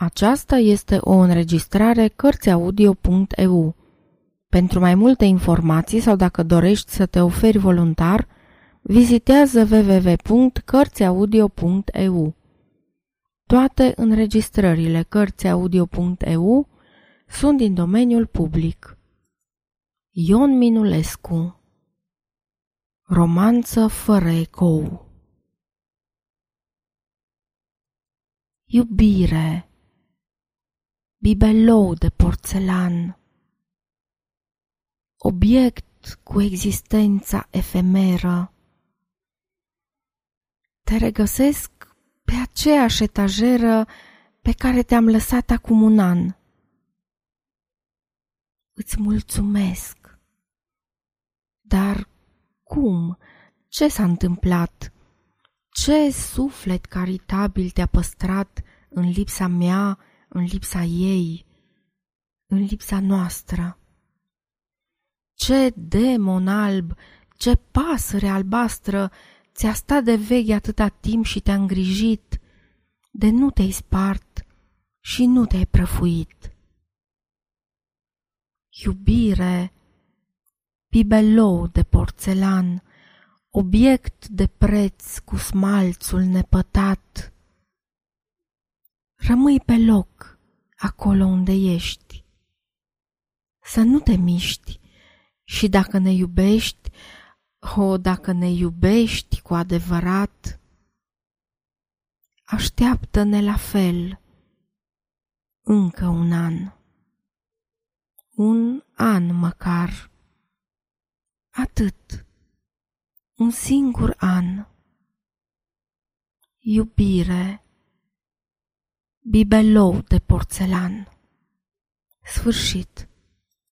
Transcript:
Aceasta este o înregistrare Cărțiaudio.eu. Pentru mai multe informații sau dacă dorești să te oferi voluntar, vizitează www.cărțiaudio.eu. Toate înregistrările Cărțiaudio.eu sunt din domeniul public. Ion Minulescu Romanță fără ecou Iubire Bibelou de porțelan Obiect cu existența efemeră Te regăsesc pe aceeași etajeră pe care te-am lăsat acum un an. Îți mulțumesc. Dar cum? Ce s-a întâmplat? Ce suflet caritabil te-a păstrat în lipsa mea, în lipsa ei, în lipsa noastră? Ce demon alb, ce pasăre albastră ți-a stat de veche atâta timp și te-a îngrijit, de nu te-ai spart și nu te-ai prăfuit. Iubire, bibelou de porțelan, obiect de preț cu smalțul nepătat, rămâi pe loc acolo unde ești. Să nu te miști și dacă ne iubești, o, dacă ne iubești cu adevărat, așteaptă-ne la fel încă un an. Un an măcar. Atât. Un singur an. Iubire. Bibelou de porțelan. Sfârșit.